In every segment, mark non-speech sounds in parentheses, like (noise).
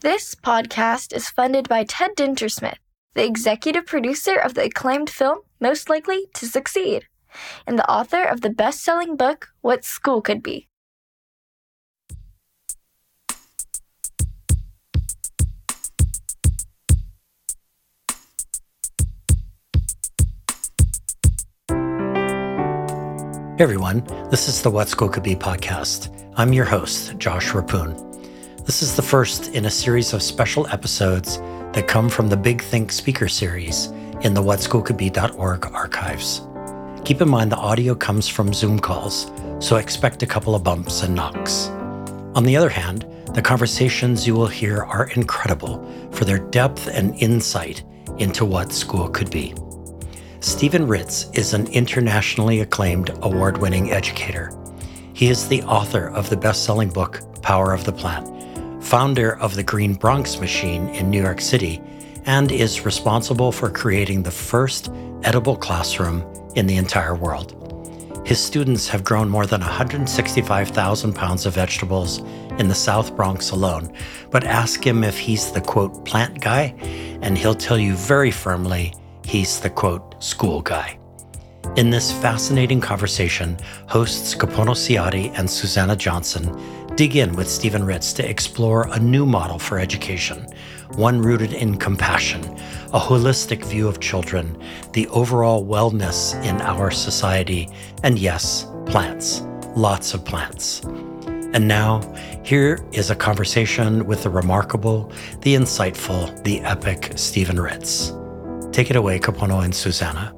This podcast is funded by Ted Dintersmith, the executive producer of the acclaimed film Most Likely to Succeed, and the author of the best selling book What School Could Be. Hey everyone, this is the What School Could Be podcast. I'm your host, Josh Rapoon. This is the first in a series of special episodes that come from the Big Think Speaker Series in the whatschoolcouldbe.org archives. Keep in mind the audio comes from Zoom calls, so expect a couple of bumps and knocks. On the other hand, the conversations you will hear are incredible for their depth and insight into what school could be. Stephen Ritz is an internationally acclaimed award winning educator. He is the author of the best selling book, Power of the Plant, founder of the Green Bronx Machine in New York City, and is responsible for creating the first edible classroom in the entire world. His students have grown more than 165,000 pounds of vegetables in the South Bronx alone. But ask him if he's the quote plant guy, and he'll tell you very firmly He's the quote, school guy. In this fascinating conversation, hosts Kapono Ciotti and Susanna Johnson dig in with Stephen Ritz to explore a new model for education, one rooted in compassion, a holistic view of children, the overall wellness in our society, and yes, plants, lots of plants. And now, here is a conversation with the remarkable, the insightful, the epic Stephen Ritz. Take it away, Kapono and Susanna.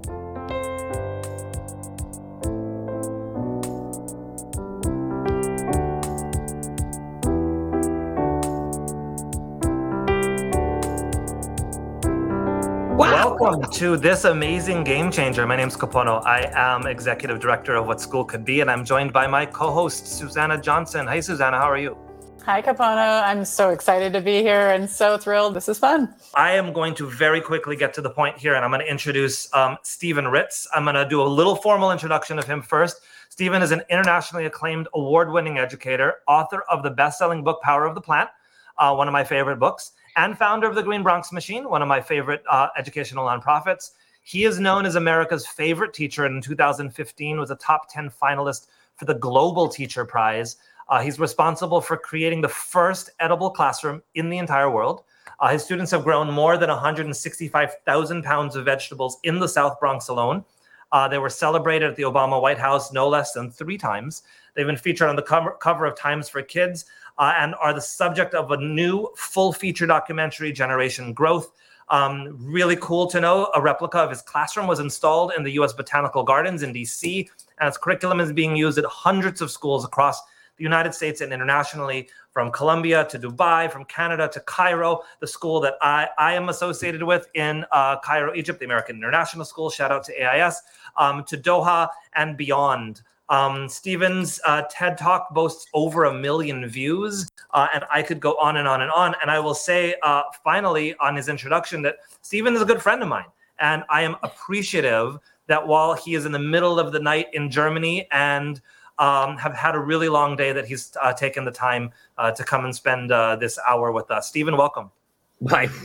To this amazing game changer. My name is Kapono. I am executive director of What School Could Be, and I'm joined by my co host, Susanna Johnson. Hey, Susanna, how are you? Hi, Kapono. I'm so excited to be here and so thrilled. This is fun. I am going to very quickly get to the point here, and I'm going to introduce um, Stephen Ritz. I'm going to do a little formal introduction of him first. Stephen is an internationally acclaimed award winning educator, author of the best selling book, Power of the Plant, uh, one of my favorite books, and founder of the Green Bronx Machine, one of my favorite uh, educational nonprofits. He is known as America's favorite teacher, and in 2015 was a top 10 finalist for the Global Teacher Prize. Uh, he's responsible for creating the first edible classroom in the entire world. Uh, his students have grown more than 165,000 pounds of vegetables in the South Bronx alone. Uh, they were celebrated at the Obama White House no less than three times. They've been featured on the cover, cover of Times for Kids uh, and are the subject of a new full feature documentary, Generation Growth. Um, really cool to know a replica of his classroom was installed in the US Botanical Gardens in DC, and its curriculum is being used at hundreds of schools across the United States and internationally, from Colombia to Dubai, from Canada to Cairo, the school that I, I am associated with in uh, Cairo, Egypt, the American International School. Shout out to AIS, um, to Doha and beyond. Um, Stephen's uh, TED Talk boasts over a million views, uh, and I could go on and on and on. And I will say, uh, finally, on his introduction, that Stephen is a good friend of mine, and I am appreciative that while he is in the middle of the night in Germany and um, have had a really long day that he's uh, taken the time uh, to come and spend uh, this hour with us. Stephen, welcome.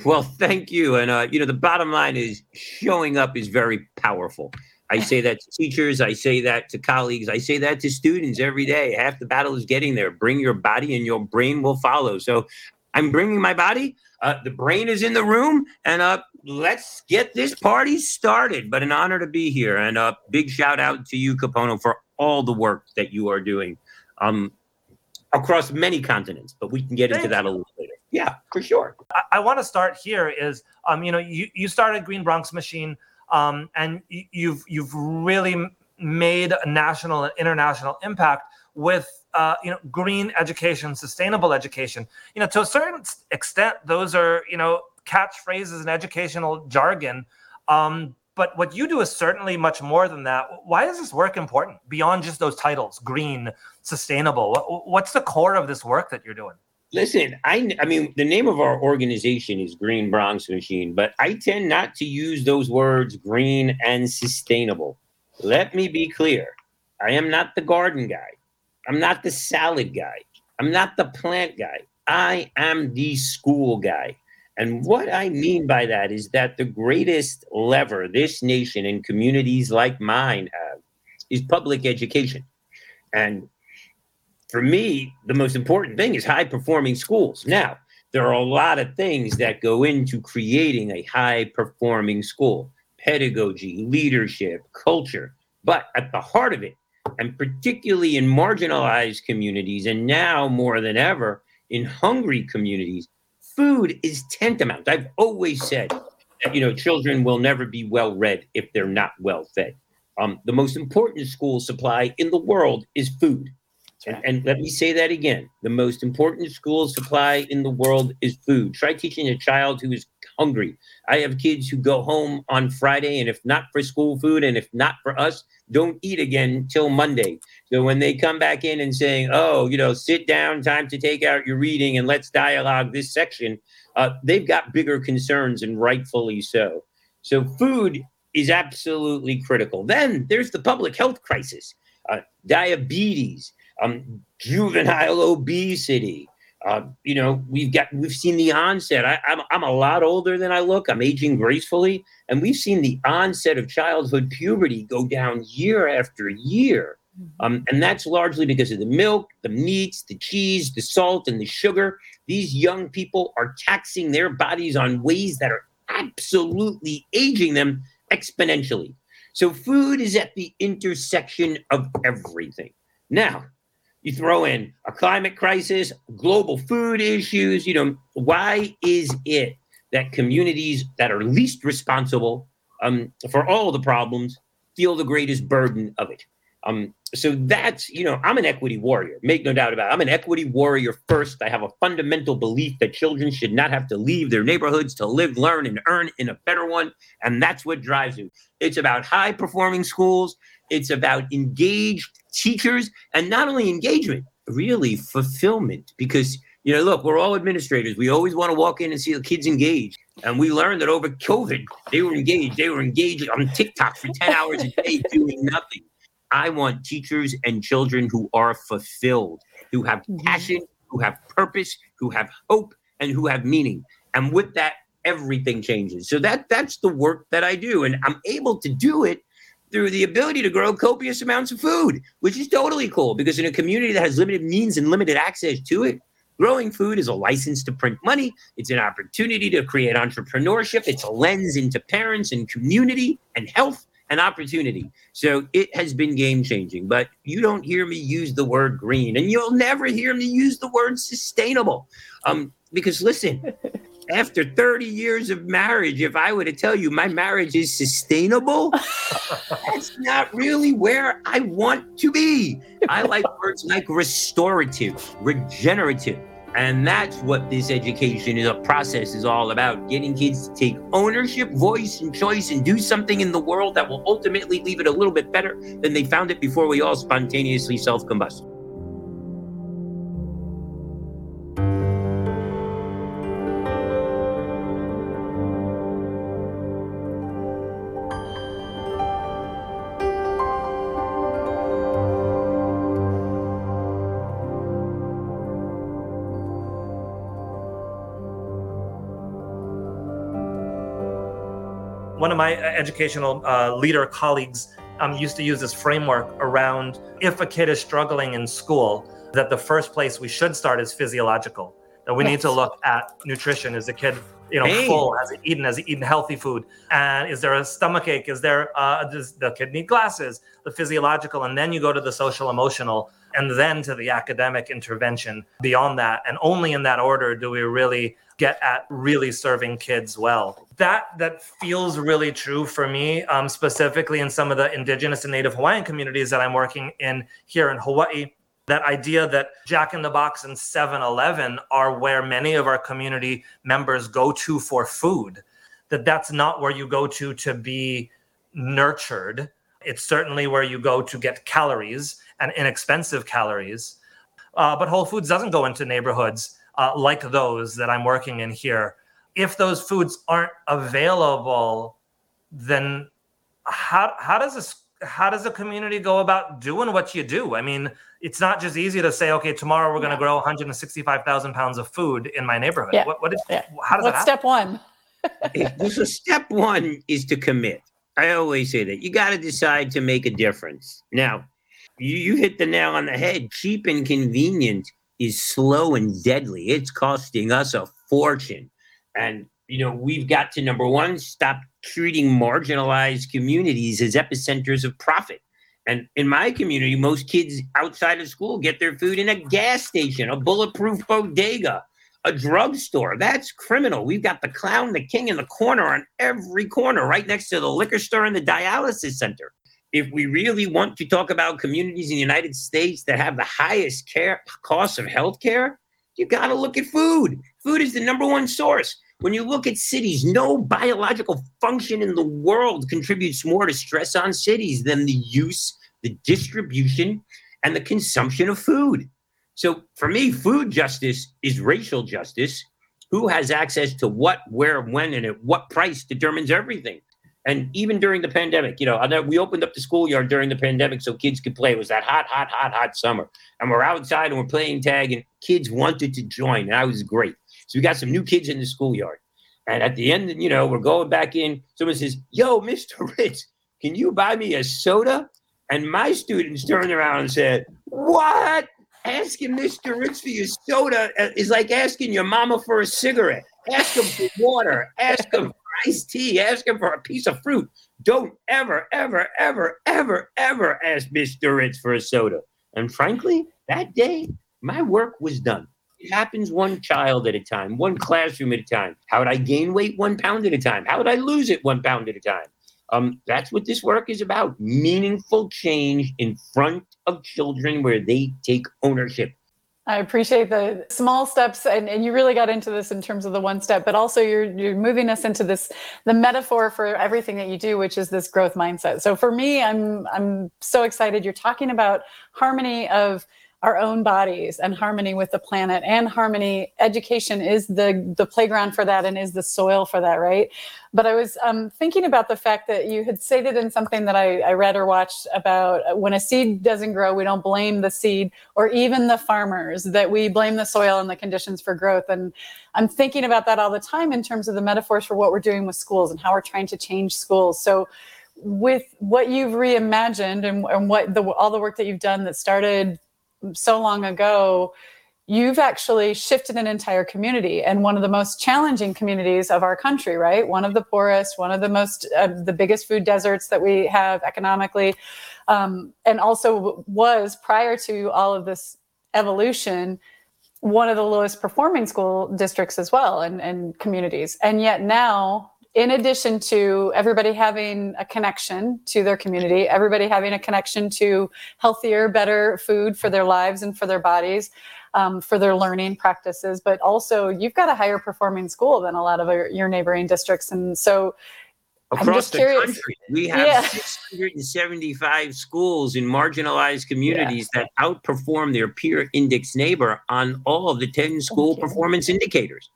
Well, thank you. And, you know, the bottom line is showing up is very powerful. I say that to teachers. I say that to colleagues. I say that to students every day. Half the battle is getting there. Bring your body and your brain will follow. So I'm bringing my body. Uh, the brain is in the room. And uh, let's get this party started. But an honor to be here. And a uh, big shout out to you, Kapono, for all the work that you are doing um, across many continents. But we can get Thank into that a little later. Yeah, for sure. I, I want to start here. Is um, you know, you you started Green Bronx Machine, um, and you've you've really made a national and international impact with uh, you know green education, sustainable education. You know, to a certain extent, those are you know catchphrases and educational jargon. Um, but what you do is certainly much more than that. Why is this work important beyond just those titles, green, sustainable? What's the core of this work that you're doing? Listen, I, I mean, the name of our organization is Green Bronx Machine, but I tend not to use those words green and sustainable. Let me be clear. I am not the garden guy. I'm not the salad guy. I'm not the plant guy. I am the school guy. And what I mean by that is that the greatest lever this nation and communities like mine have is public education. And for me, the most important thing is high performing schools. Now, there are a lot of things that go into creating a high performing school pedagogy, leadership, culture. But at the heart of it, and particularly in marginalized communities, and now more than ever in hungry communities, food is tantamount. I've always said that you know children will never be well read if they're not well fed. Um, the most important school supply in the world is food. And, and, let me say that again. The most important school supply in the world is food. Try teaching a child who is hungry. I have kids who go home on Friday, and if not for school food, and if not for us, don't eat again till Monday. So when they come back in and saying, "Oh, you know, sit down, time to take out your reading, and let's dialogue this section," uh, they've got bigger concerns, and rightfully so. So food is absolutely critical. Then there's the public health crisis, uh, diabetes, um, juvenile obesity. Uh, you know, we've got we've seen the onset. I, I'm I'm a lot older than I look. I'm aging gracefully, and we've seen the onset of childhood puberty go down year after year. Mm-hmm. Um, and that's largely because of the milk, the meats, the cheese, the salt, and the sugar. These young people are taxing their bodies on ways that are absolutely aging them exponentially. So, food is at the intersection of everything. Now, you throw in a climate crisis, global food issues. You know, why is it that communities that are least responsible um, for all the problems feel the greatest burden of it? Um, so that's, you know, I'm an equity warrior, make no doubt about it. I'm an equity warrior first. I have a fundamental belief that children should not have to leave their neighborhoods to live, learn, and earn in a better one. And that's what drives me. It's about high performing schools, it's about engaged teachers, and not only engagement, really fulfillment. Because, you know, look, we're all administrators. We always want to walk in and see the kids engaged. And we learned that over COVID, they were engaged. They were engaged on TikTok for 10 hours a day (laughs) doing nothing. I want teachers and children who are fulfilled, who have mm-hmm. passion, who have purpose, who have hope, and who have meaning. And with that, everything changes. So that that's the work that I do, and I'm able to do it through the ability to grow copious amounts of food, which is totally cool because in a community that has limited means and limited access to it, growing food is a license to print money. It's an opportunity to create entrepreneurship. It's a lens into parents and community and health and opportunity. So it has been game changing, but you don't hear me use the word green and you'll never hear me use the word sustainable. Um, because listen, after 30 years of marriage, if I were to tell you my marriage is sustainable, (laughs) that's not really where I want to be. I like words like restorative, regenerative. And that's what this education is a process is all about getting kids to take ownership, voice, and choice and do something in the world that will ultimately leave it a little bit better than they found it before we all spontaneously self combust. Of my uh, educational uh, leader colleagues um, used to use this framework around if a kid is struggling in school, that the first place we should start is physiological. That we yes. need to look at nutrition. Is the kid, you know, hey. full? Has he eaten? Has he eaten healthy food? And is there a stomach ache? Is there uh, does the kid need glasses? The physiological, and then you go to the social emotional, and then to the academic intervention beyond that. And only in that order do we really get at really serving kids well. That that feels really true for me, um, specifically in some of the indigenous and native Hawaiian communities that I'm working in here in Hawaii. That idea that Jack in the Box and 7 Eleven are where many of our community members go to for food, that that's not where you go to to be nurtured. It's certainly where you go to get calories and inexpensive calories. Uh, but Whole Foods doesn't go into neighborhoods uh, like those that I'm working in here. If those foods aren't available, then how, how does this how does a community go about doing what you do? I mean, it's not just easy to say, okay, tomorrow we're going to Yeah. grow 165,000 pounds of food in my neighborhood. Yeah. What, what is, Yeah. how does What's that happen? step one? so step one is to commit. I always say that you got to decide to make a difference. Now, you, you hit the nail on the head. Cheap and convenient is slow and deadly. It's costing us a fortune. And, you know, we've got to number one, stop treating marginalized communities as epicenters of profit. And in my community, most kids outside of school get their food in a gas station, a bulletproof bodega, a drugstore. That's criminal. We've got the clown, the king in the corner on every corner, right next to the liquor store and the dialysis center. If we really want to talk about communities in the United States that have the highest care costs of health care, you got to look at food. Food is the number one source. When you look at cities, no biological function in the world contributes more to stress on cities than the use, the distribution, and the consumption of food. So for me, food justice is racial justice. Who has access to what, where, when, and at what price determines everything. And even during the pandemic, you know, I know we opened up the schoolyard during the pandemic so kids could play. It was that hot, hot, hot, hot summer. And we're outside and we're playing tag, and kids wanted to join. And that was great. So we got some new kids in the schoolyard. And at the end, you know, we're going back in. Someone says, Yo, Mr. Ritz, can you buy me a soda? And my students turned around and said, What? Asking Mr. Ritz for your soda is like asking your mama for a cigarette. Ask him for water. Ask him iced tea. Ask him for a piece of fruit. Don't ever, ever, ever, ever, ever ask Mr. Ritz for a soda. And frankly, that day, my work was done. It happens one child at a time, one classroom at a time. How would I gain weight one pound at a time? How would I lose it one pound at a time? Um, that's what this work is about meaningful change in front of children where they take ownership. I appreciate the small steps, and, and you really got into this in terms of the one step, but also you're you're moving us into this the metaphor for everything that you do, which is this growth mindset. So for me, I'm I'm so excited. You're talking about harmony of our own bodies and harmony with the planet and harmony education is the the playground for that and is the soil for that right? But i was um, thinking about the fact that you had stated in something that I, I read or watched about uh, when a seed doesn't grow we don't blame the seed or even the farmers that we blame the soil and the conditions for growth. And i'm thinking about that all the time in terms of the metaphors for what we're doing with schools and how we're trying to change schools. So with what you've reimagined and, and what the all the work that you've done that started so long ago, you've actually shifted an entire community and one of the most challenging communities of our country, right? One of the poorest, one of the most, uh, the biggest food deserts that we have economically, um, and also was prior to all of this evolution, one of the lowest performing school districts as well and, and communities. And yet now, in addition to everybody having a connection to their community, everybody having a connection to healthier, better food for their lives and for their bodies, um, for their learning practices, but also you've got a higher performing school than a lot of your, your neighboring districts. And so Across the curious. country, we have Yeah. 675 schools in marginalized communities that outperform their peer index neighbor on all of the 10 school performance indicators.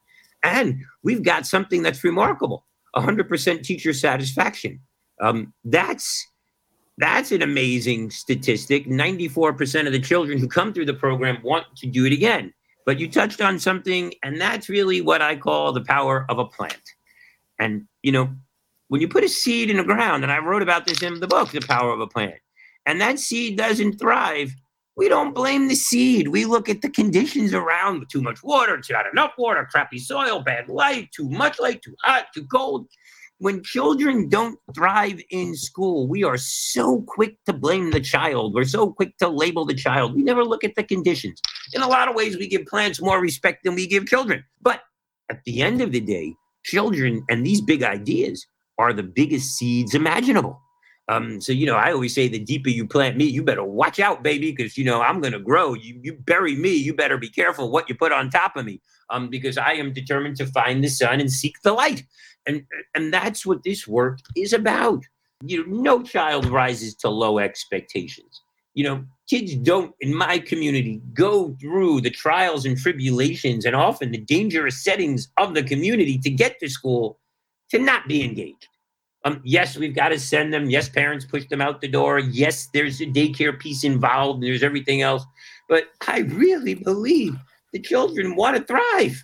And we've got something that's remarkable 100% teacher satisfaction. Um, that's that's an amazing statistic. 94% of the children who come through the program want to do it again. But you touched on something, and that's really what I call the power of a plant. And, you know, when you put a seed in the ground, and I wrote about this in the book, The Power of a Plant, and that seed doesn't thrive, we don't blame the seed. We look at the conditions around too much water, not enough water, crappy soil, bad light, too much light, too hot, too cold. When children don't thrive in school, we are so quick to blame the child. We're so quick to label the child. We never look at the conditions. In a lot of ways, we give plants more respect than we give children. But at the end of the day, children and these big ideas are the biggest seeds imaginable. Um, so you know, I always say the deeper you plant me, you better watch out, baby, because you know I'm gonna grow. You you bury me, you better be careful what you put on top of me, um, because I am determined to find the sun and seek the light, and and that's what this work is about. You know, no child rises to low expectations. You know, kids don't in my community go through the trials and tribulations and often the dangerous settings of the community to get to school to not be engaged. Um, yes, we've got to send them. Yes, parents push them out the door. Yes, there's a daycare piece involved. And there's everything else. But I really believe the children want to thrive,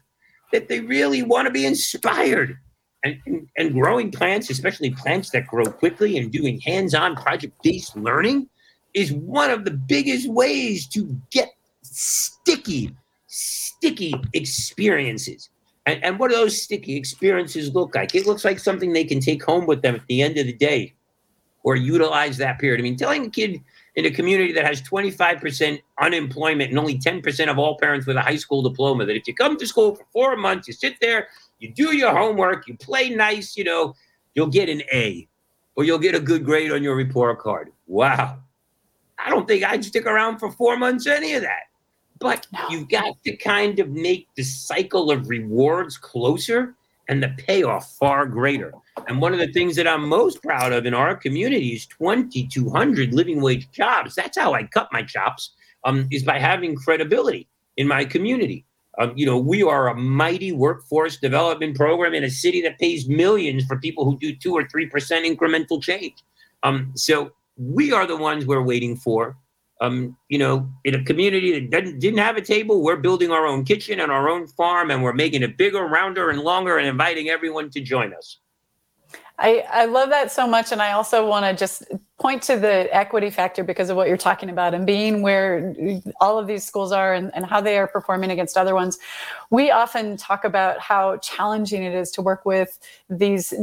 that they really want to be inspired. And, and, and growing plants, especially plants that grow quickly and doing hands on project based learning, is one of the biggest ways to get sticky, sticky experiences. And, and what do those sticky experiences look like? It looks like something they can take home with them at the end of the day or utilize that period. I mean, telling a kid in a community that has 25% unemployment and only 10% of all parents with a high school diploma that if you come to school for four months, you sit there, you do your homework, you play nice, you know, you'll get an A or you'll get a good grade on your report card. Wow. I don't think I'd stick around for four months, any of that. But no. you've got to kind of make the cycle of rewards closer and the payoff far greater. And one of the things that I'm most proud of in our community is 2,200 living wage jobs. That's how I cut my chops, um, is by having credibility in my community. Um, you know, we are a mighty workforce development program in a city that pays millions for people who do two or three percent incremental change. Um, so we are the ones we're waiting for. Um, you know, in a community that didn't, didn't have a table, we're building our own kitchen and our own farm, and we're making it bigger, rounder, and longer, and inviting everyone to join us. I, I love that so much. And I also want to just point to the equity factor because of what you're talking about and being where all of these schools are and, and how they are performing against other ones. We often talk about how challenging it is to work with these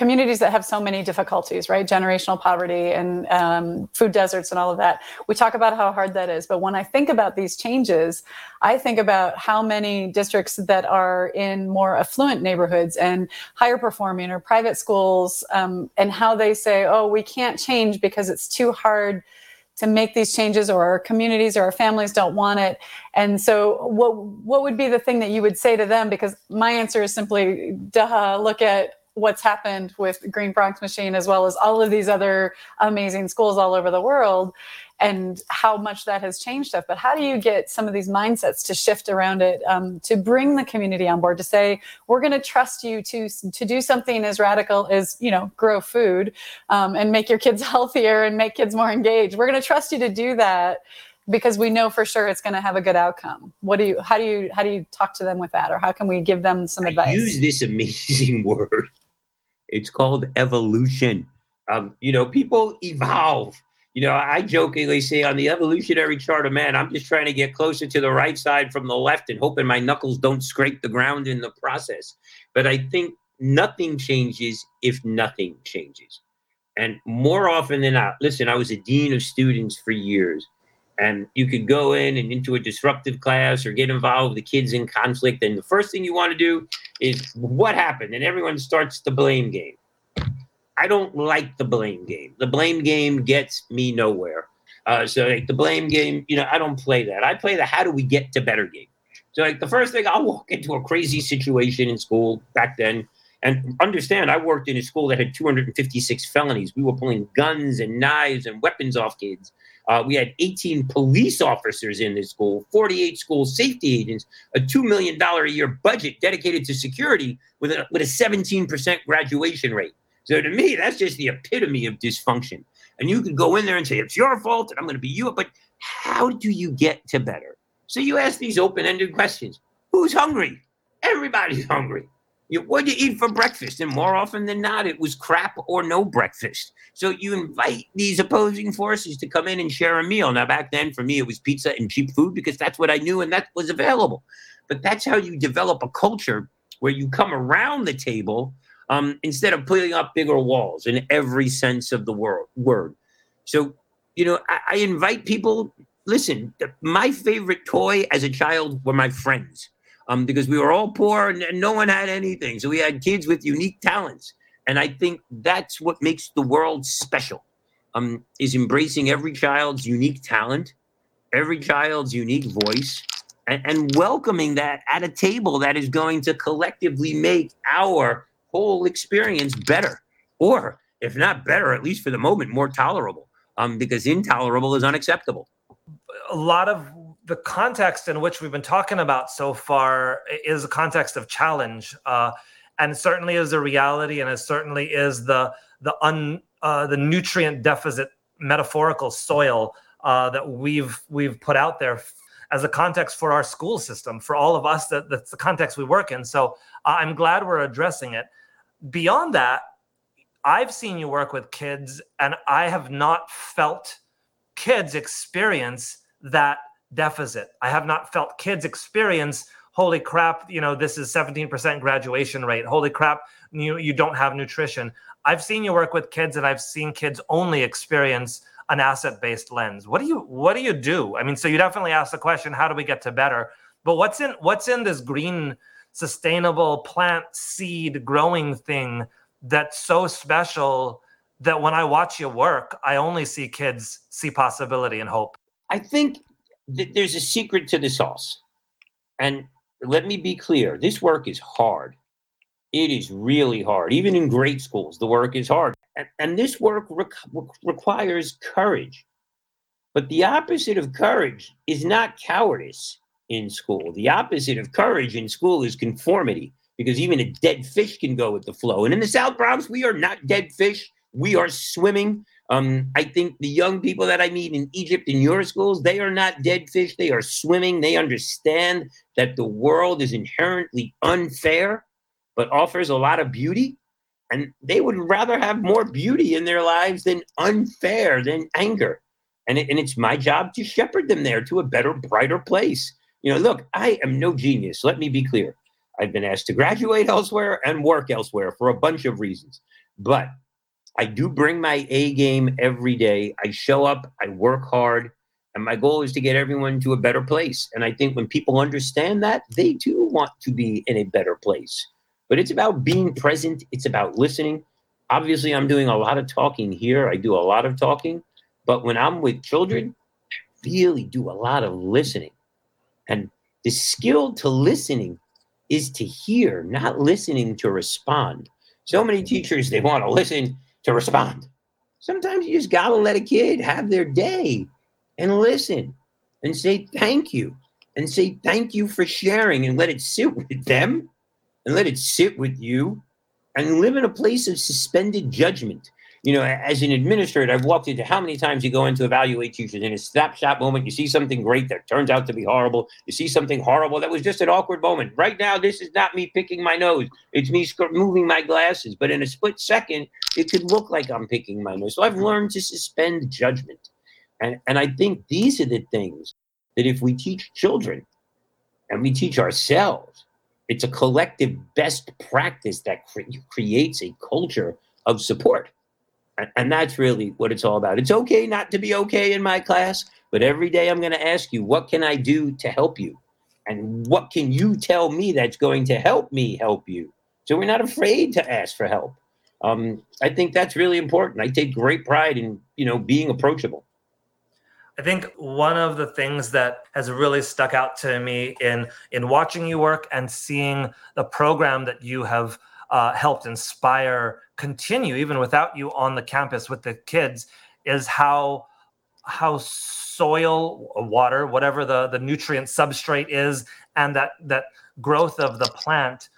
communities that have so many difficulties, right? Generational poverty and um, food deserts and all of that. We talk about how hard that is. But when I think about these changes, I think about how many districts that are in more affluent neighborhoods and higher performing or private schools um, and how they say, oh, we can't change because it's too hard to make these changes or our communities or our families don't want it and so what what would be the thing that you would say to them because my answer is simply duh look at what's happened with Green Bronx Machine, as well as all of these other amazing schools all over the world, and how much that has changed stuff. But how do you get some of these mindsets to shift around it, um, to bring the community on board, to say we're going to trust you to to do something as radical as you know grow food um, and make your kids (laughs) healthier and make kids more engaged. We're going to trust you to do that because we know for sure it's going to have a good outcome. What do you? How do you? How do you talk to them with that, or how can we give them some advice? Use this amazing (laughs) word it's called evolution. Um, you know, people evolve. You know, I jokingly say on the evolutionary chart of man, I'm just trying to get closer to the right side from the left and hoping my knuckles don't scrape the ground in the process. But I think nothing changes if nothing changes. And more often than not, listen, I was a dean of students for years and you could go in and into a disruptive class or get involved with the kids in conflict and the first thing you want to do is what happened? And everyone starts the blame game. I don't like the blame game. The blame game gets me nowhere. Uh, so like the blame game you know i don't play that. I play the how do we get to better game. So like the first thing i'll walk into a crazy situation in school back then. And understand, I worked in a school that had 256 felonies. We were pulling guns and knives and weapons off kids. Uh, we had 18 police officers in this school, 48 school safety agents, a $2 million a year budget dedicated to security with a, with a 17% graduation rate. So to me, that's just the epitome of dysfunction. And you can go in there and say, it's your fault and I'm going to be you. But how do you get to better? So you ask these open ended questions Who's hungry? Everybody's hungry. You, what do you eat for breakfast? And more often than not, it was crap or no breakfast. So you invite these opposing forces to come in and share a meal. Now, back then, for me, it was pizza and cheap food because that's what I knew and that was available. But that's how you develop a culture where you come around the table um, instead of putting up bigger walls in every sense of the word. word. So, you know, I, I invite people. Listen, my favorite toy as a child were my friends um, because we were all poor and, no one had anything. So we had kids with unique talents. And I think that's what makes the world special um, is embracing every child's unique talent, every child's unique voice, and, and welcoming that at a table that is going to collectively make our whole experience better. Or if not better, at least for the moment, more tolerable. Um, because intolerable is unacceptable. A lot of the context in which we've been talking about so far is a context of challenge. Uh, and certainly is a reality, and it certainly is the the un uh, the nutrient deficit metaphorical soil uh, that we've we've put out there as a context for our school system for all of us that that's the context we work in so uh, i'm glad we're addressing it beyond that i've seen you work with kids and i have not felt kids experience that deficit. I have not felt kids experience holy crap you know this is 17% graduation rate. Holy crap you you don't have nutrition. I've seen you work with kids and i've seen kids only experience an asset based lens. What do you what do you do? I mean so you definitely ask the question how do we get to better? But what's in what's in this green sustainable plant seed growing thing that's so special that when i watch you work i only see kids see possibility and hope? I think that there's a secret to the sauce and let me be clear this work is hard it is really hard even in great schools the work is hard and, and this work re- requires courage. But the opposite of courage is not cowardice in school. The opposite of courage in school is conformity, because even a dead fish can go with the flow. And in the South Bronx, we are not dead fish. We are swimming. Um, I think the young people that I meet in Egypt in your schools, they are not dead fish. They are swimming. They understand that the world is inherently unfair, but offers a lot of beauty. And they would rather have more beauty in their lives than unfair than anger. And, it, and it's my job to shepherd them there to a better brighter place. You know look i am no genius. Let me be clear. I've been asked to graduate elsewhere and work elsewhere for a bunch of reasons. But i do bring my a game every day i show up i work hard and my goal is to get everyone to a better place and i think when people understand that they too want to be in a better place but it's about being present. It's about listening. Obviously, I'm doing a lot of talking here. I do a lot of talking, but when I'm with children, I really do a lot of listening. And the skill to listening is to hear, not listening to respond. So many teachers, they want to listen to respond. Sometimes you just got to let a kid have their day and listen and say thank you and say thank you for sharing and let it sit with them and let it sit with you and live in a place of suspended judgment. You know, as an administrator, I've walked into how many times you go in to evaluate teachers in a snapshot moment, you see something great that turns out to be horrible. You see something horrible that was just an awkward moment. Right now, this is not me picking my nose. It's me moving my glasses. But in a split second, it could look like I'm picking my nose. So I've learned to suspend judgment. And, and I think these are the things that if we teach children and we teach ourselves, it's a collective best practice that cre- creates a culture of support. And, that's really what it's all about. It's okay not to be okay in my class, but every day I'm going to ask you, what can I do to help you? And what can you tell me that's going to help me help you? So we're not afraid to ask for help. Um, I think that's really important. I take great pride in, you know, being approachable. I think one of the things that has really stuck out to me in in watching you work and seeing the program that you have uh, helped inspire continue even without you on the campus with the kids is how how soil water whatever the the nutrient substrate is and that that growth of the plant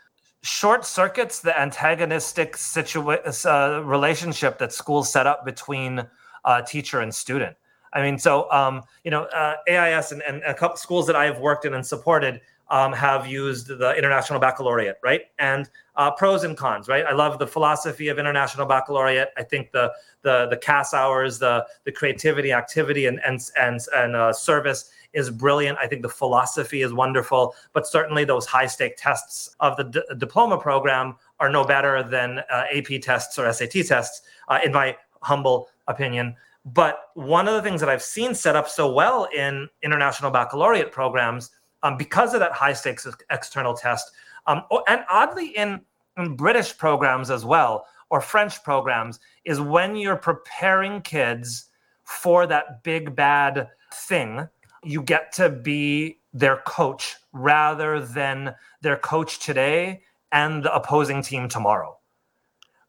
short circuits the antagonistic situa- uh, relationship that schools set up between uh, teacher and student. I mean, so um, you know, uh, AIS and, and a couple schools that I have worked in and supported um, have used the International Baccalaureate, right? And uh, pros and cons, right? I love the philosophy of International Baccalaureate. I think the the the CAS hours, the the creativity, activity, and and and and uh, service is brilliant. I think the philosophy is wonderful, but certainly those high stake tests of the d- diploma program are no better than uh, AP tests or SAT tests, uh, in my humble opinion. But one of the things that I've seen set up so well in international baccalaureate programs, um, because of that high stakes external test, um, and oddly in, in British programs as well, or French programs, is when you're preparing kids for that big bad thing, you get to be their coach rather than their coach today and the opposing team tomorrow.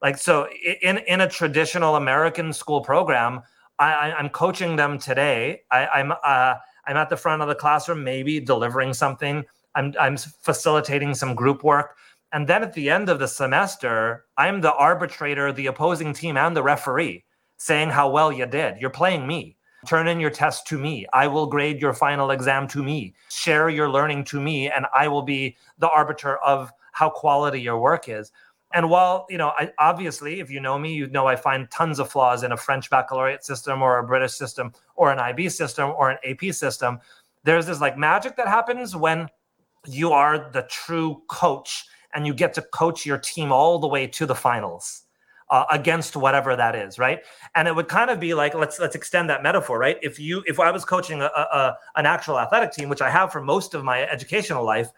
Like so in in a traditional American school program, I, am coaching them today. I, am I'm, uh, I'm at the front of the classroom, maybe delivering something. I'm I'm facilitating some group work, And then at the end of the semester, I'm the arbitrator, the opposing team, and the referee saying how well you did. You're playing me. Turn in your test to me. I will grade your final exam to me. Share your learning to me, and I will be the arbiter of how quality your work is. And while, you know, I, obviously, if you know me, you know I find tons of flaws in a French baccalaureate system or a British system or an IB system or an AP system. There's this like magic that happens when you are the true coach and you get to coach your team all the way to the finals. Uh, against whatever that is, right? And it would kind of be like let's let's extend that metaphor, right? If you if I was coaching a, a, an actual athletic team, which I have for most of my educational life,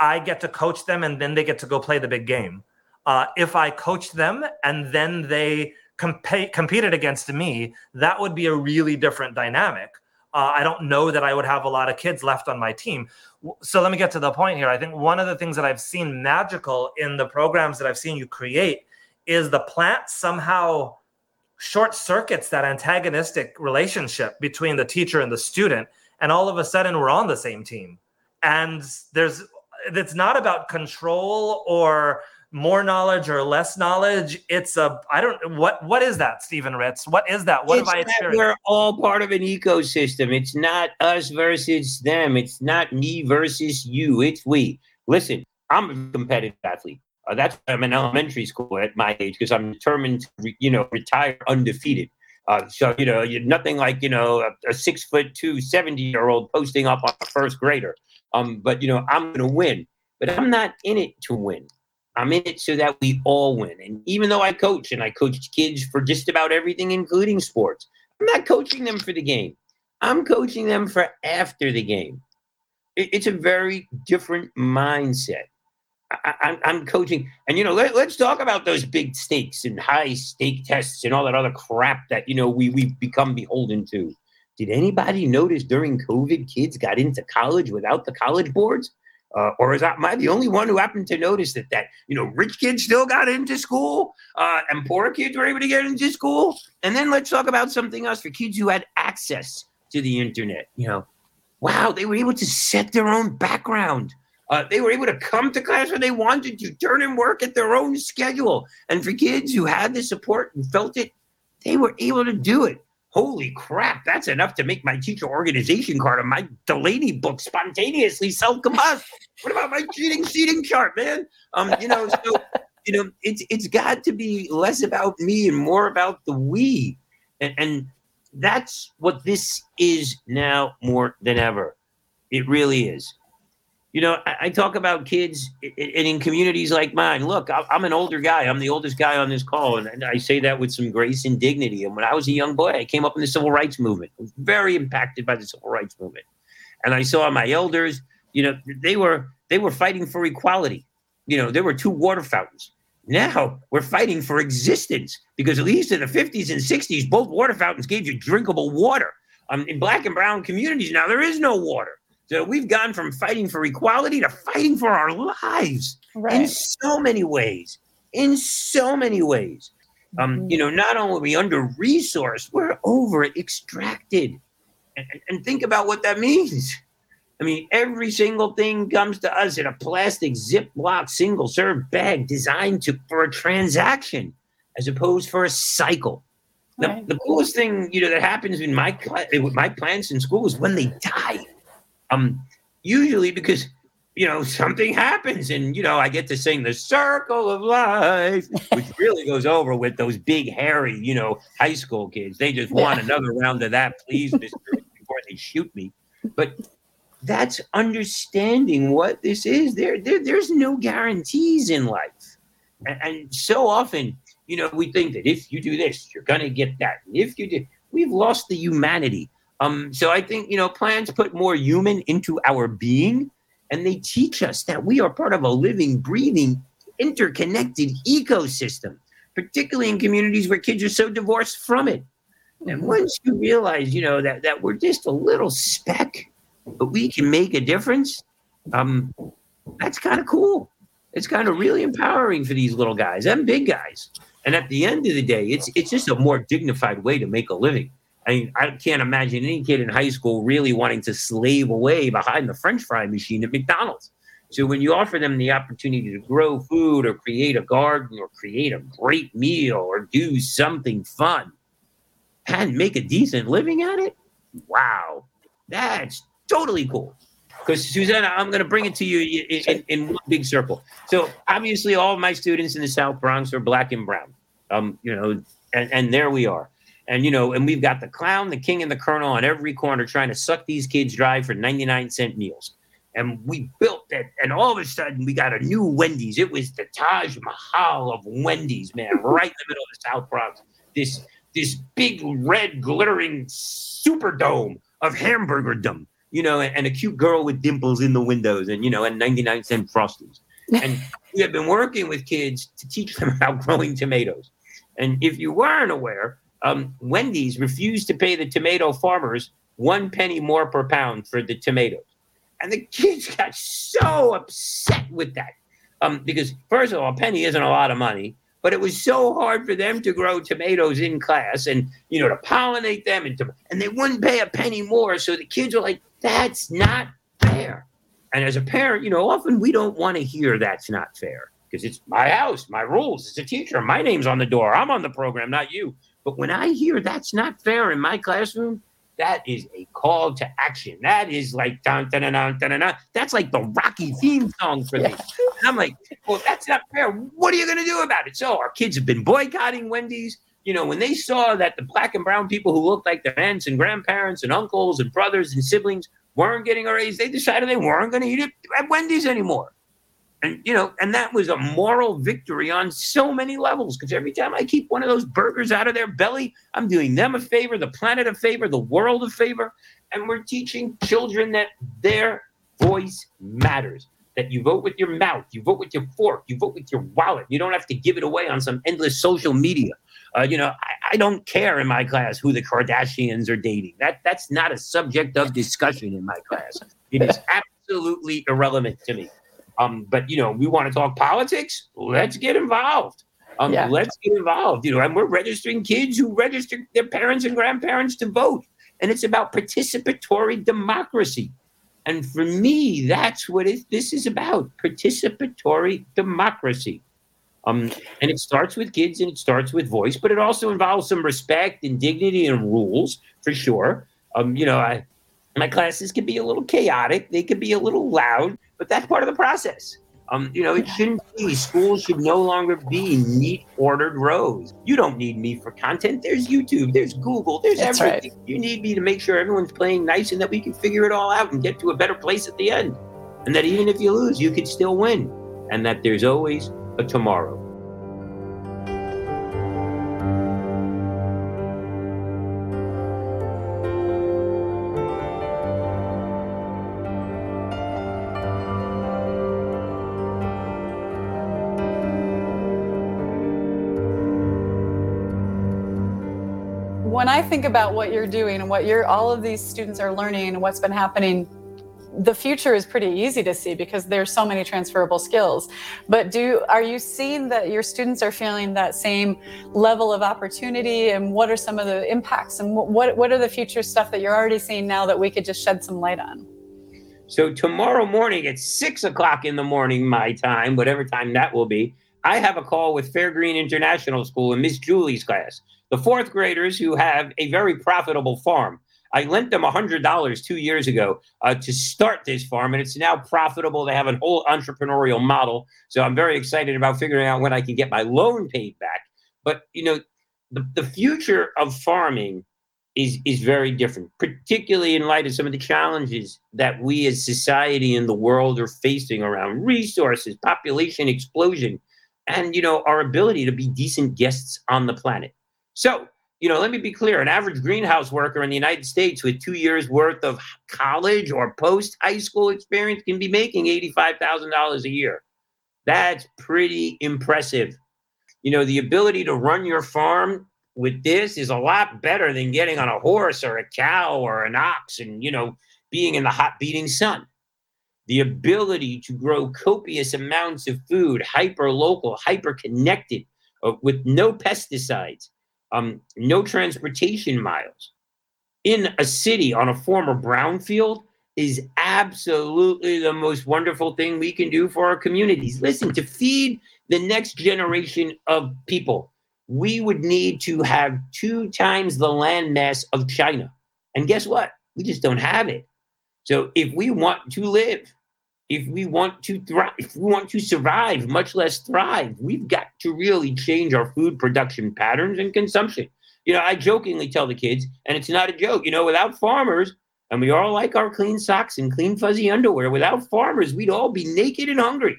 I get to coach them and then they get to go play the big game. Uh, if I coached them and then they comp- competed against me, that would be a really different dynamic. Uh, I don't know that I would have a lot of kids left on my team. So let me get to the point here. I think one of the things that I've seen magical in the programs that I've seen you create is the plant somehow short circuits that antagonistic relationship between the teacher and the student. And all of a sudden, we're on the same team. And there's, it's not about control or more knowledge or less knowledge. It's a I don't what what is that, Stephen Ritz? What is that? What it's have I experienced? We're all part of an ecosystem. It's not us versus them. It's not me versus you. It's we. Listen, I'm a competitive athlete. Uh, that's I'm in elementary school at my age because I'm determined to re, you know retire undefeated. Uh, so you know you're nothing like you know a, a six foot two 70 year old posting up on a first grader. Um, but you know I'm going to win. But I'm not in it to win. I'm in it so that we all win. And even though I coach and I coach kids for just about everything, including sports, I'm not coaching them for the game. I'm coaching them for after the game. It's a very different mindset. I, am coaching, and you know, let, us talk about those big stakes and high stake tests and all that other crap that you know we we've become beholden to. Did anybody notice during COVID, kids got into college without the college boards? Uh, or is that, am I the only one who happened to notice that that you know rich kids still got into school uh, and poor kids were able to get into school? And then let's talk about something else for kids who had access to the internet. You know, wow, they were able to set their own background. Uh, they were able to come to class when they wanted to, turn in work at their own schedule. And for kids who had the support and felt it, they were able to do it holy crap, that's enough to make my teacher organization card on my Delaney book spontaneously self-combust. what about my cheating seating chart, man? Um, you know, so you know, it's it's got to be less about me and more about the we. And, and that's what this is now more than ever. It really is you know, I, I talk about kids and in communities like mine. Look, I'm an older guy. I'm the oldest guy on this call, and I say that with some grace and dignity. And when I was a young boy, I came up in the civil rights movement. I was very impacted by the civil rights movement, and I saw my elders. You know, they were they were fighting for equality. You know, there were two water fountains. Now we're fighting for existence because at least in the 50s and 60s, both water fountains gave you drinkable water. Um, in black and brown communities now, there is no water. So we've gone from fighting for equality to fighting for our lives right. in so many ways. In so many ways. Um, mm-hmm. You know, not only are we under resourced, we're over extracted. And, and think about what that means. I mean, every single thing comes to us in a plastic Ziploc single serve bag designed to for a transaction as opposed for a cycle. Right. The, the coolest thing, you know, that happens in my with my plants in school is when they die. Um, usually because you know something happens, and you know I get to sing the circle of life, (laughs) which really goes over with those big hairy, you know, high school kids. They just want another round of that, please, Mister, before they shoot me. But that's understanding what this is. There, there there's no guarantees in life, and, and so often, you know, we think that if you do this, you're gonna get that. And if you do, we've lost the humanity um, so I think, you know, plants put more human into our being and they teach us that we are part of a living, breathing, interconnected ecosystem, particularly in communities where kids are so divorced from it. And mm-hmm. once you realize, you know, that, that we're just a little speck, but we can make a difference, um, that's kind of cool. It's kind of really empowering for these little guys and big guys. And at the end of the day, it's it's just a more dignified way to make a living. I I can't imagine any kid in high school really wanting to slave away behind the French fry machine at McDonald's. So when you offer them the opportunity to grow food or create a garden or create a great meal or do something fun and make a decent living at it, wow, that's totally cool. Because Susanna, I'm going to bring it to you in, in, in, one big circle. So obviously, all my students in the South Bronx are black and brown. Um, you know, and, and there we are. And you know, and we've got the clown, the king, and the colonel on every corner trying to suck these kids dry for 99 cent meals and we built it, and all of a sudden we got a new Wendy's. It was the Taj Mahal of Wendy's, man, (laughs) right in the middle of the South Bronx. This this big red glittering superdome of hamburgerdom, you know, and, and a cute girl with dimples in the windows, and you know, and 99 cent frosties. And we have been working with kids to teach them (laughs) about growing tomatoes. And if you weren't aware, um, Wendy's refused to pay the tomato farmers one penny more per pound for the tomatoes. And the kids got so upset with that. Um, because first of all, a penny isn't a lot of money, but it was so hard for them to grow tomatoes in class and you know to pollinate them and to, and they wouldn't pay a penny more. So the kids were like, "That's not fair." And as a parent, you know, often we don't want to hear that's not fair because it's my house, my rules. It's a teacher. My name's on the door. I'm on the program, not you. But when I hear that's not fair in my classroom, that is a call to action. That is like dun, dun, dun, dun, dun, dun, That's like the Rocky theme song for me. And I'm like, well, that's not fair. What are you going to do about it? So our kids have been boycotting Wendy's. You know, when they saw that the black and brown people who looked like their aunts and grandparents and uncles and brothers and siblings weren't getting a raise, they decided they weren't going to eat it at Wendy's anymore and you know and that was a moral victory on so many levels because every time i keep one of those burgers out of their belly i'm doing them a favor the planet a favor the world a favor and we're teaching children that their voice matters that you vote with your mouth you vote with your fork you vote with your wallet you don't have to give it away on some endless social media. Uh, you know I, I don't care in my class who the kardashians are dating that that's not a subject of discussion in my class. It is (laughs) absolutely irrelevant to me um, but you know, we want to talk politics. Let's get involved. Um, yeah. Let's get involved. You know, and we're registering kids who register their parents and grandparents to vote, and it's about participatory democracy. And for me, that's what it, this is about: participatory democracy. Um, and it starts with kids and it starts with voice, but it also involves some respect and dignity and rules for sure. Um, you know, I, my classes can be a little chaotic, they can be a little loud, but that's part of the process. Um, you know, it shouldn't be. Schools should no longer be neat ordered rows. You don't need me for content. There's YouTube, there's Google, there's that's everything. Right. You need me to make sure everyone's playing nice and that we can figure it all out and get to a better place at the end. And that even if you lose, you can still win. And that there's always a tomorrow. When I think about what you're doing and what you're all of these students are learning and what's been happening, the future is pretty easy to see because there's so many transferable skills. But do are you seeing that your students are feeling that same level of opportunity and what are some of the impacts and what what are the future stuff that you're already seeing now that we could just shed some light on? So tomorrow morning at six o'clock in the morning, my time, whatever time that will be, I have a call with Fairgreen International School in Miss Julie's class the fourth graders who have a very profitable farm. I lent them $100 two years ago uh, to start this farm, and it's now profitable. They have a whole entrepreneurial model. So I'm very excited about figuring out when I can get my loan paid back. But, you know, the, the future of farming is, is very different, particularly in light of some of the challenges that we as society and the world are facing around resources, population explosion, and, you know, our ability to be decent guests on the planet. So, you know, let me be clear an average greenhouse worker in the United States with two years worth of college or post high school experience can be making $85,000 a year. That's pretty impressive. You know, the ability to run your farm with this is a lot better than getting on a horse or a cow or an ox and, you know, being in the hot beating sun. The ability to grow copious amounts of food, hyper local, hyper connected, uh, with no pesticides, um, no transportation miles in a city on a former brownfield is absolutely the most wonderful thing we can do for our communities. Listen, to feed the next generation of people, we would need to have two times the land mass of China. And guess what? We just don't have it. So if we want to live, if we want to thrive, if we want to survive, much less thrive, we've got to really change our food production patterns and consumption. You know, I jokingly tell the kids, and it's not a joke, you know, without farmers, and we all like our clean socks and clean fuzzy underwear, without farmers, we'd all be naked and hungry.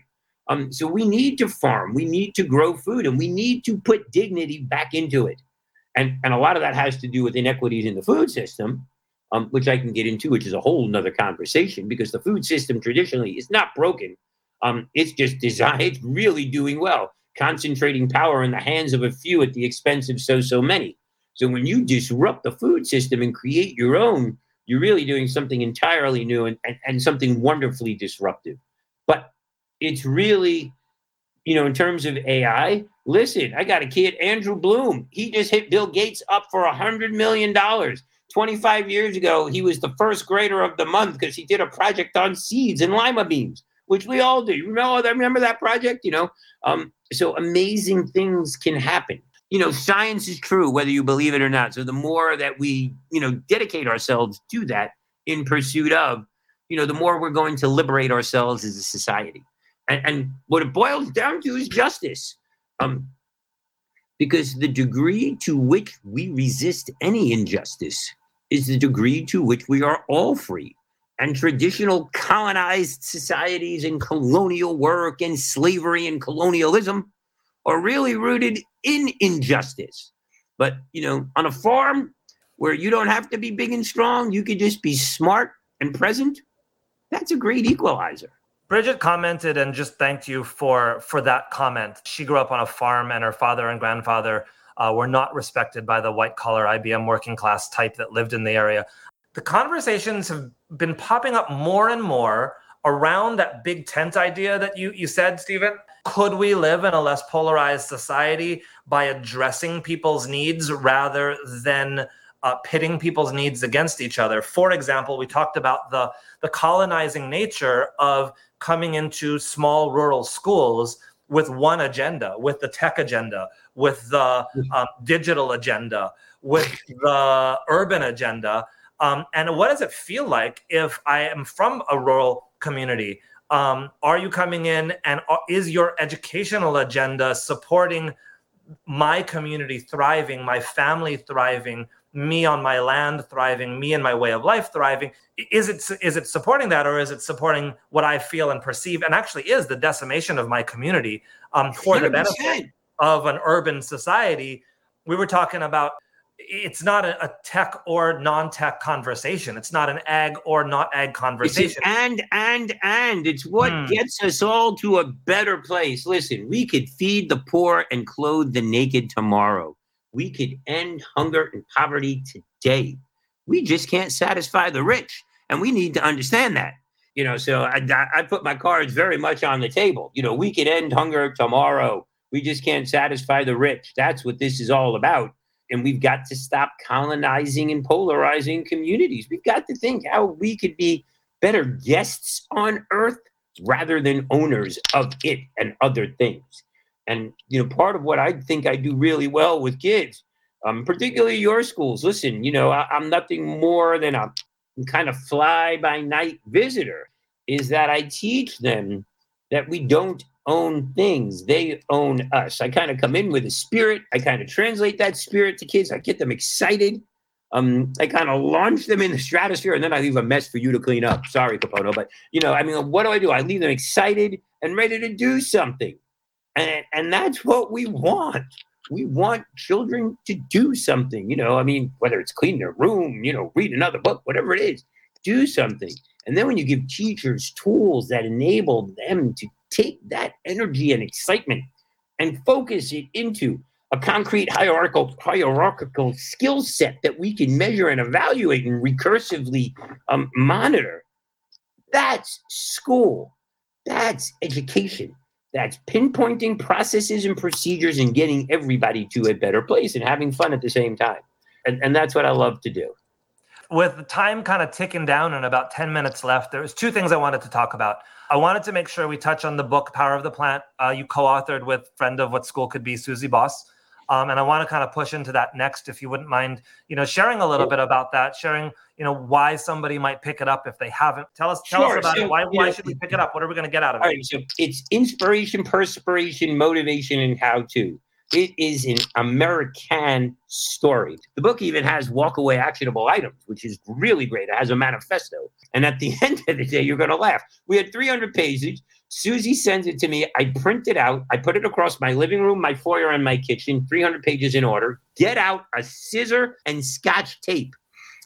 Um, so we need to farm, we need to grow food, and we need to put dignity back into it. And, and a lot of that has to do with inequities in the food system, um, which I can get into, which is a whole nother conversation because the food system traditionally is not broken. Um, it's just designed, it's really doing well, concentrating power in the hands of a few at the expense of so, so many. So when you disrupt the food system and create your own, you're really doing something entirely new and, and, and something wonderfully disruptive. But it's really, you know, in terms of AI, listen, I got a kid, Andrew Bloom. He just hit Bill Gates up for a hundred million dollars. 25 years ago, he was the first grader of the month because he did a project on seeds and lima beans, which we all do. Remember, remember that project? You know, um, so amazing things can happen. You know, science is true, whether you believe it or not. So the more that we, you know, dedicate ourselves to that in pursuit of, you know, the more we're going to liberate ourselves as a society. And, and what it boils down to is justice. Um, because the degree to which we resist any injustice is the degree to which we are all free. And traditional colonized societies and colonial work and slavery and colonialism are really rooted in injustice. But, you know, on a farm where you don't have to be big and strong, you could just be smart and present. That's a great equalizer. Bridget commented and just thanked you for for that comment. She grew up on a farm, and her father and grandfather uh, were not respected by the white collar IBM working class type that lived in the area. The conversations have been popping up more and more around that big tent idea that you you said, Stephen. Could we live in a less polarized society by addressing people's needs rather than uh, pitting people's needs against each other? For example, we talked about the the colonizing nature of coming into small rural schools with one agenda, with the tech agenda, with the (laughs) um, digital agenda, with the urban agenda. Um, and what does it feel like if I am from a rural community? Um, are you coming in and is your educational agenda supporting my community thriving, my family thriving, me on my land thriving, me and my way of life thriving? Is it is it supporting that, or is it supporting what I feel and perceive, and actually is the decimation of my community um, for 100%. the benefit of an urban society? We were talking about it's not a, a tech or non-tech conversation. It's not an ag or not ag conversation. and and and it's what hmm. gets us all to a better place. Listen, we could feed the poor and clothe the naked tomorrow. We could end hunger and poverty today. We just can't satisfy the rich, and we need to understand that. You know, so I, I put my cards very much on the table. You know, we could end hunger tomorrow. We just can't satisfy the rich. That's what this is all about and we've got to stop colonizing and polarizing communities. We've got to think how we could be better guests on earth rather than owners of it and other things. And you know, part of what I think I do really well with kids, um, particularly your schools. Listen, you know, I, I'm nothing more than a kind of fly by night visitor. Is that I teach them that we don't own things. They own us. I kind of come in with a spirit. I kind of translate that spirit to kids. I get them excited. Um, I kind of launch them in the stratosphere and then I leave a mess for you to clean up. Sorry, Kapono. But you know, I mean, what do I do? I leave them excited and ready to do something. And and that's what we want. We want children to do something, you know. I mean, whether it's clean their room, you know, read another book, whatever it is, do something. And then when you give teachers tools that enable them to take that energy and excitement and focus it into a concrete hierarchical hierarchical skill set that we can measure and evaluate and recursively um, monitor. That's school. That's education. That's pinpointing processes and procedures and getting everybody to a better place and having fun at the same time. And, and that's what I love to do. With the time kind of ticking down and about 10 minutes left, there was two things I wanted to talk about. I wanted to make sure we touch on the book Power of the Plant uh, you co-authored with friend of What School Could Be, Suzie Boss. Um, and I want to kind of push into that next, if you wouldn't mind, you know, sharing a little bit about that, sharing, you know, why somebody might pick it up if they haven't. Tell us, tell Sure. us about So, it. Why, why know, should we pick it up? What are we going to get out of All it? right, so it's inspiration, perspiration, motivation, and how to. It is an American story. The book even has walkaway actionable items, which is really great. It has a manifesto. And at the (laughs) end of the day, you're going to laugh. We had 300 pages. Suzie sends it to me. I print it out. I put it across my living room, my foyer, and my kitchen, 300 pages in order. Get out a scissor and scotch tape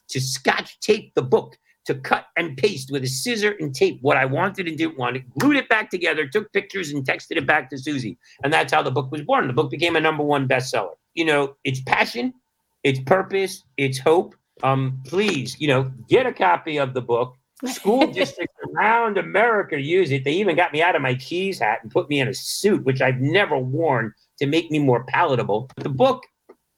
to scotch tape the book to cut and paste with a scissor and tape what I wanted and didn't want. It glued it back together, took pictures, and texted it back to Suzie. And that's how the book was born. The book became a number one bestseller. You know, it's passion, it's purpose, it's hope. Um, please, you know, get a copy of the book. School (laughs) districts around America use it. They even got me out of my cheese hat and put me in a suit, which I've never worn to make me more palatable. But the book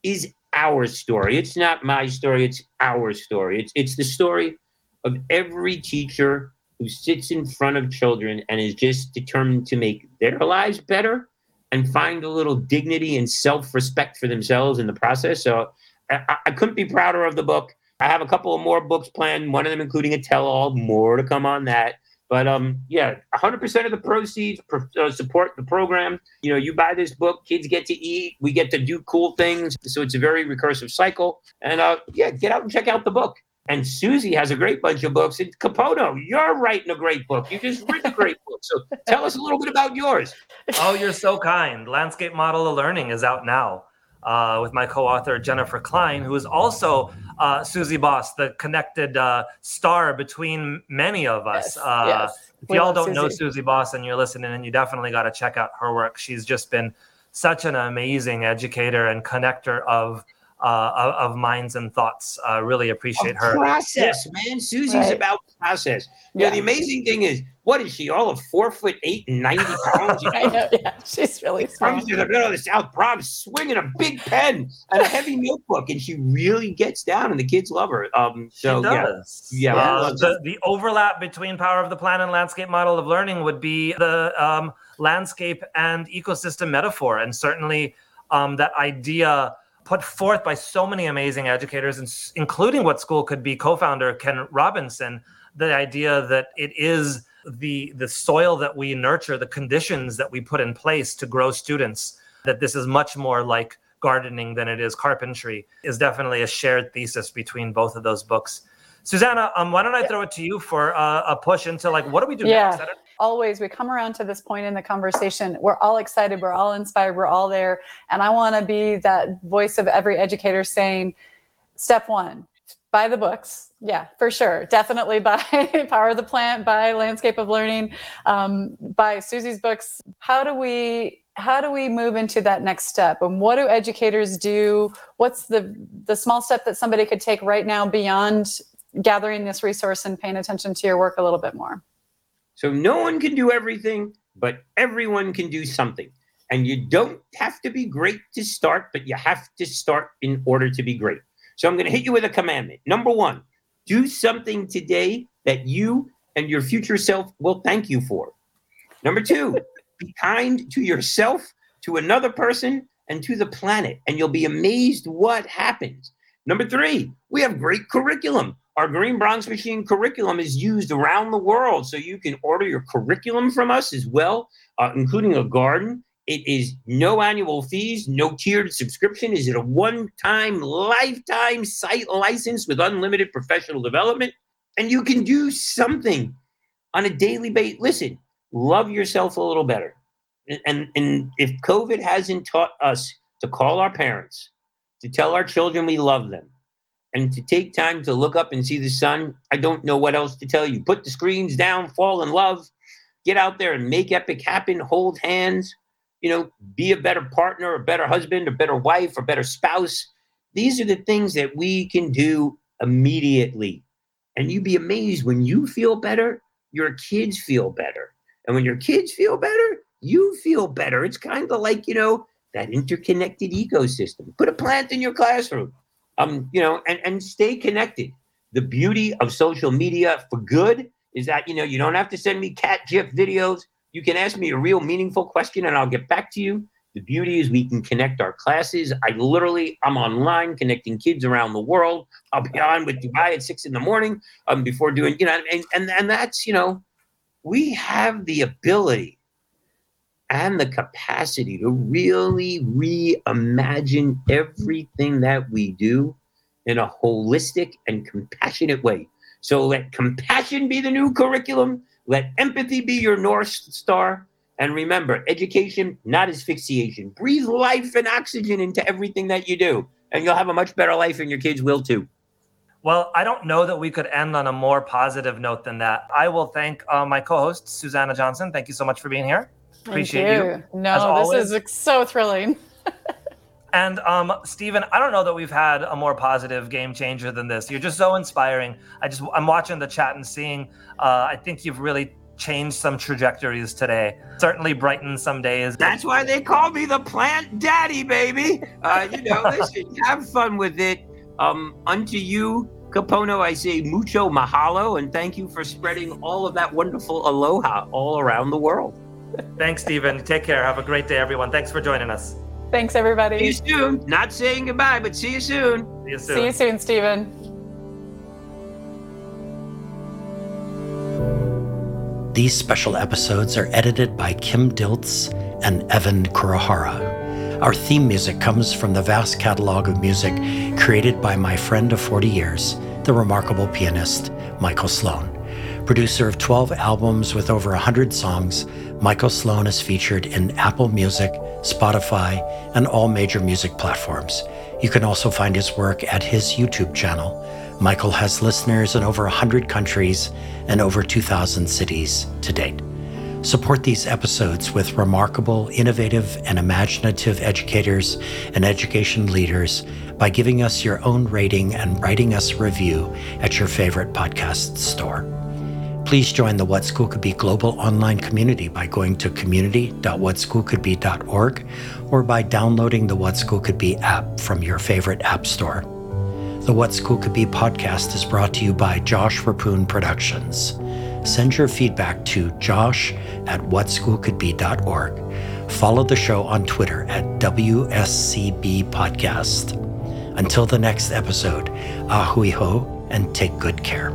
is our story. It's not my story. It's our story. It's it's the story of every teacher who sits in front of children and is just determined to make their lives better and find a little dignity and self-respect for themselves in the process. So I, I- I couldn't be prouder of the book. I have a couple of more books planned, one of them including a tell-all, more to come on that. But um, yeah, 100% of the proceeds pro- uh, support the program. You know, you buy this book, kids get to eat, we get to do cool things. So it's a very recursive cycle. And uh, yeah, get out and check out the book. And Suzie has a great bunch of books. And Kapono, you're writing a great book. You just written a great book. So tell us a little bit about yours. Oh, you're so kind. Landscape Model of Learning is out now uh, with my co-author Jennifer Klein, who is also uh, Suzie Boss, the connected uh, star between many of us. Yes, uh, yes. If We y'all don't know Suzie. Suzie Boss and you're listening, and you definitely got to check out her work. She's just been such an amazing educator and connector of uh, of, of minds and thoughts. Uh, really appreciate her. Process, man. Suzie's Right. about process. You know, Yeah. the amazing thing is, what is she? All of four foot eight and 90 pounds? (laughs) I know, yeah, she's really small. comes to the middle of the South Bronx swinging a big pen and a heavy notebook, and she really gets down, and the kids love her. Um, so she yeah, does. Yeah, Uh, the, the overlap between Power of the Plan and Landscape Model of Learning would be the um, landscape and ecosystem metaphor, and certainly um, that idea put forth by so many amazing educators, including what school could be co-founder Ken Robinson. The idea that it is the the soil that we nurture, the conditions that we put in place to grow students. That this is much more like gardening than it is carpentry is definitely a shared thesis between both of those books. Susanna, um, why don't I throw it to you for uh, a push into like what do we do Yeah. next? Always we come around to this point in the conversation. We're all excited we're all inspired we're all there. And i want to be that voice of every educator saying step one buy the books. Yeah for sure. Definitely (laughs) buy power of the plant buy landscape of learning um, buy suzie's books. How do we how do we move into that next step? And what do educators do? What's the the small step that somebody could take right now beyond gathering this resource and paying attention to your work a little bit more So no one can do everything, but everyone can do something. And you don't have to be great to start, but you have to start in order to be great. So I'm going to hit you with a commandment. Number one, do something today that you and your future self will thank you for. Number two, (laughs) be kind to yourself, to another person, and to the planet, and you'll be amazed what happens. Number three, we have great curriculum. Our Green Bronx Machine curriculum is used around the world, so you can order your curriculum from us as well, uh, including a garden. It is no annual fees, no tiered subscription. Is it a one-time, lifetime site license with unlimited professional development? And you can do something on a daily basis. Listen, love yourself a little better. And, and if COVID hasn't taught us to call our parents, to tell our children we love them, and to take time to look up and see the sun, I don't know what else to tell you. Put the screens down, fall in love, get out there and make epic happen, hold hands, you know, be a better partner, a better husband, a better wife, a better spouse. These are the things that we can do immediately. And you'd be amazed when you feel better, your kids feel better. And when your kids feel better, you feel better. It's kind of like, you know, that interconnected ecosystem. Put a plant in your classroom um, you know, and, and stay connected. The beauty of social media for good is that, you know, you don't have to send me cat gif videos. You can ask me a real meaningful question and I'll get back to you. The beauty is we can connect our classes. I literally, I'm online connecting kids around the world. I'll be on with Dubai at six in the morning um, before doing, you know, and, and, and that's, you know, we have the ability and the capacity to really reimagine everything that we do in a holistic and compassionate way. So let compassion be the new curriculum. Let empathy be your North Star. And remember, education, not asphyxiation. Breathe life and oxygen into everything that you do, and you'll have a much better life, and your kids will too. Well, I don't know that we could end on a more positive note than that. I will thank uh, my co host, Susanna Johnson. Thank you so much for being here. Appreciate you. you. No, as this is so thrilling. (laughs) And um, Stephen, I don't know that we've had a more positive game changer than this. You're just so inspiring. I just I'm watching the chat and seeing. Uh, I think you've really changed some trajectories today. Certainly brightened some days. That's why they call me the plant daddy, baby. Uh, you know, (laughs) listen, have fun with it. Um, unto you, Kapono, I say mucho mahalo, and thank you for spreading all of that wonderful aloha all around the world. Thanks, Stephen. Take care. Have a great day, everyone. Thanks for joining us. Thanks, everybody. See you soon. Not saying goodbye, but see you soon. See you soon. See you soon, Stephen. These special episodes are edited by Kim Diltz and Evan Kurahara. Our theme music comes from the vast catalog of music created by my friend of 40 years, the remarkable pianist Michael Sloan. Producer of 12 albums with over 100 songs, Michael Sloan is featured in Apple Music, Spotify, and all major music platforms. You can also find his work at his YouTube channel. Michael has listeners in over 100 countries and over 2,000 cities to date. Support these episodes with remarkable, innovative, and imaginative educators and education leaders by giving us your own rating and writing us a review at your favorite podcast store. Please join the What School Could Be global online community by going to community.whatschoolcouldbe.org or by downloading the What School Could Be app from your favorite app store. The What School Could Be podcast is brought to you by Josh Rapoon Productions. Send your feedback to josh at whatschoolcouldbe.org. Follow the show on Twitter at WSCB Podcast. Until the next episode, a hui hou and take good care.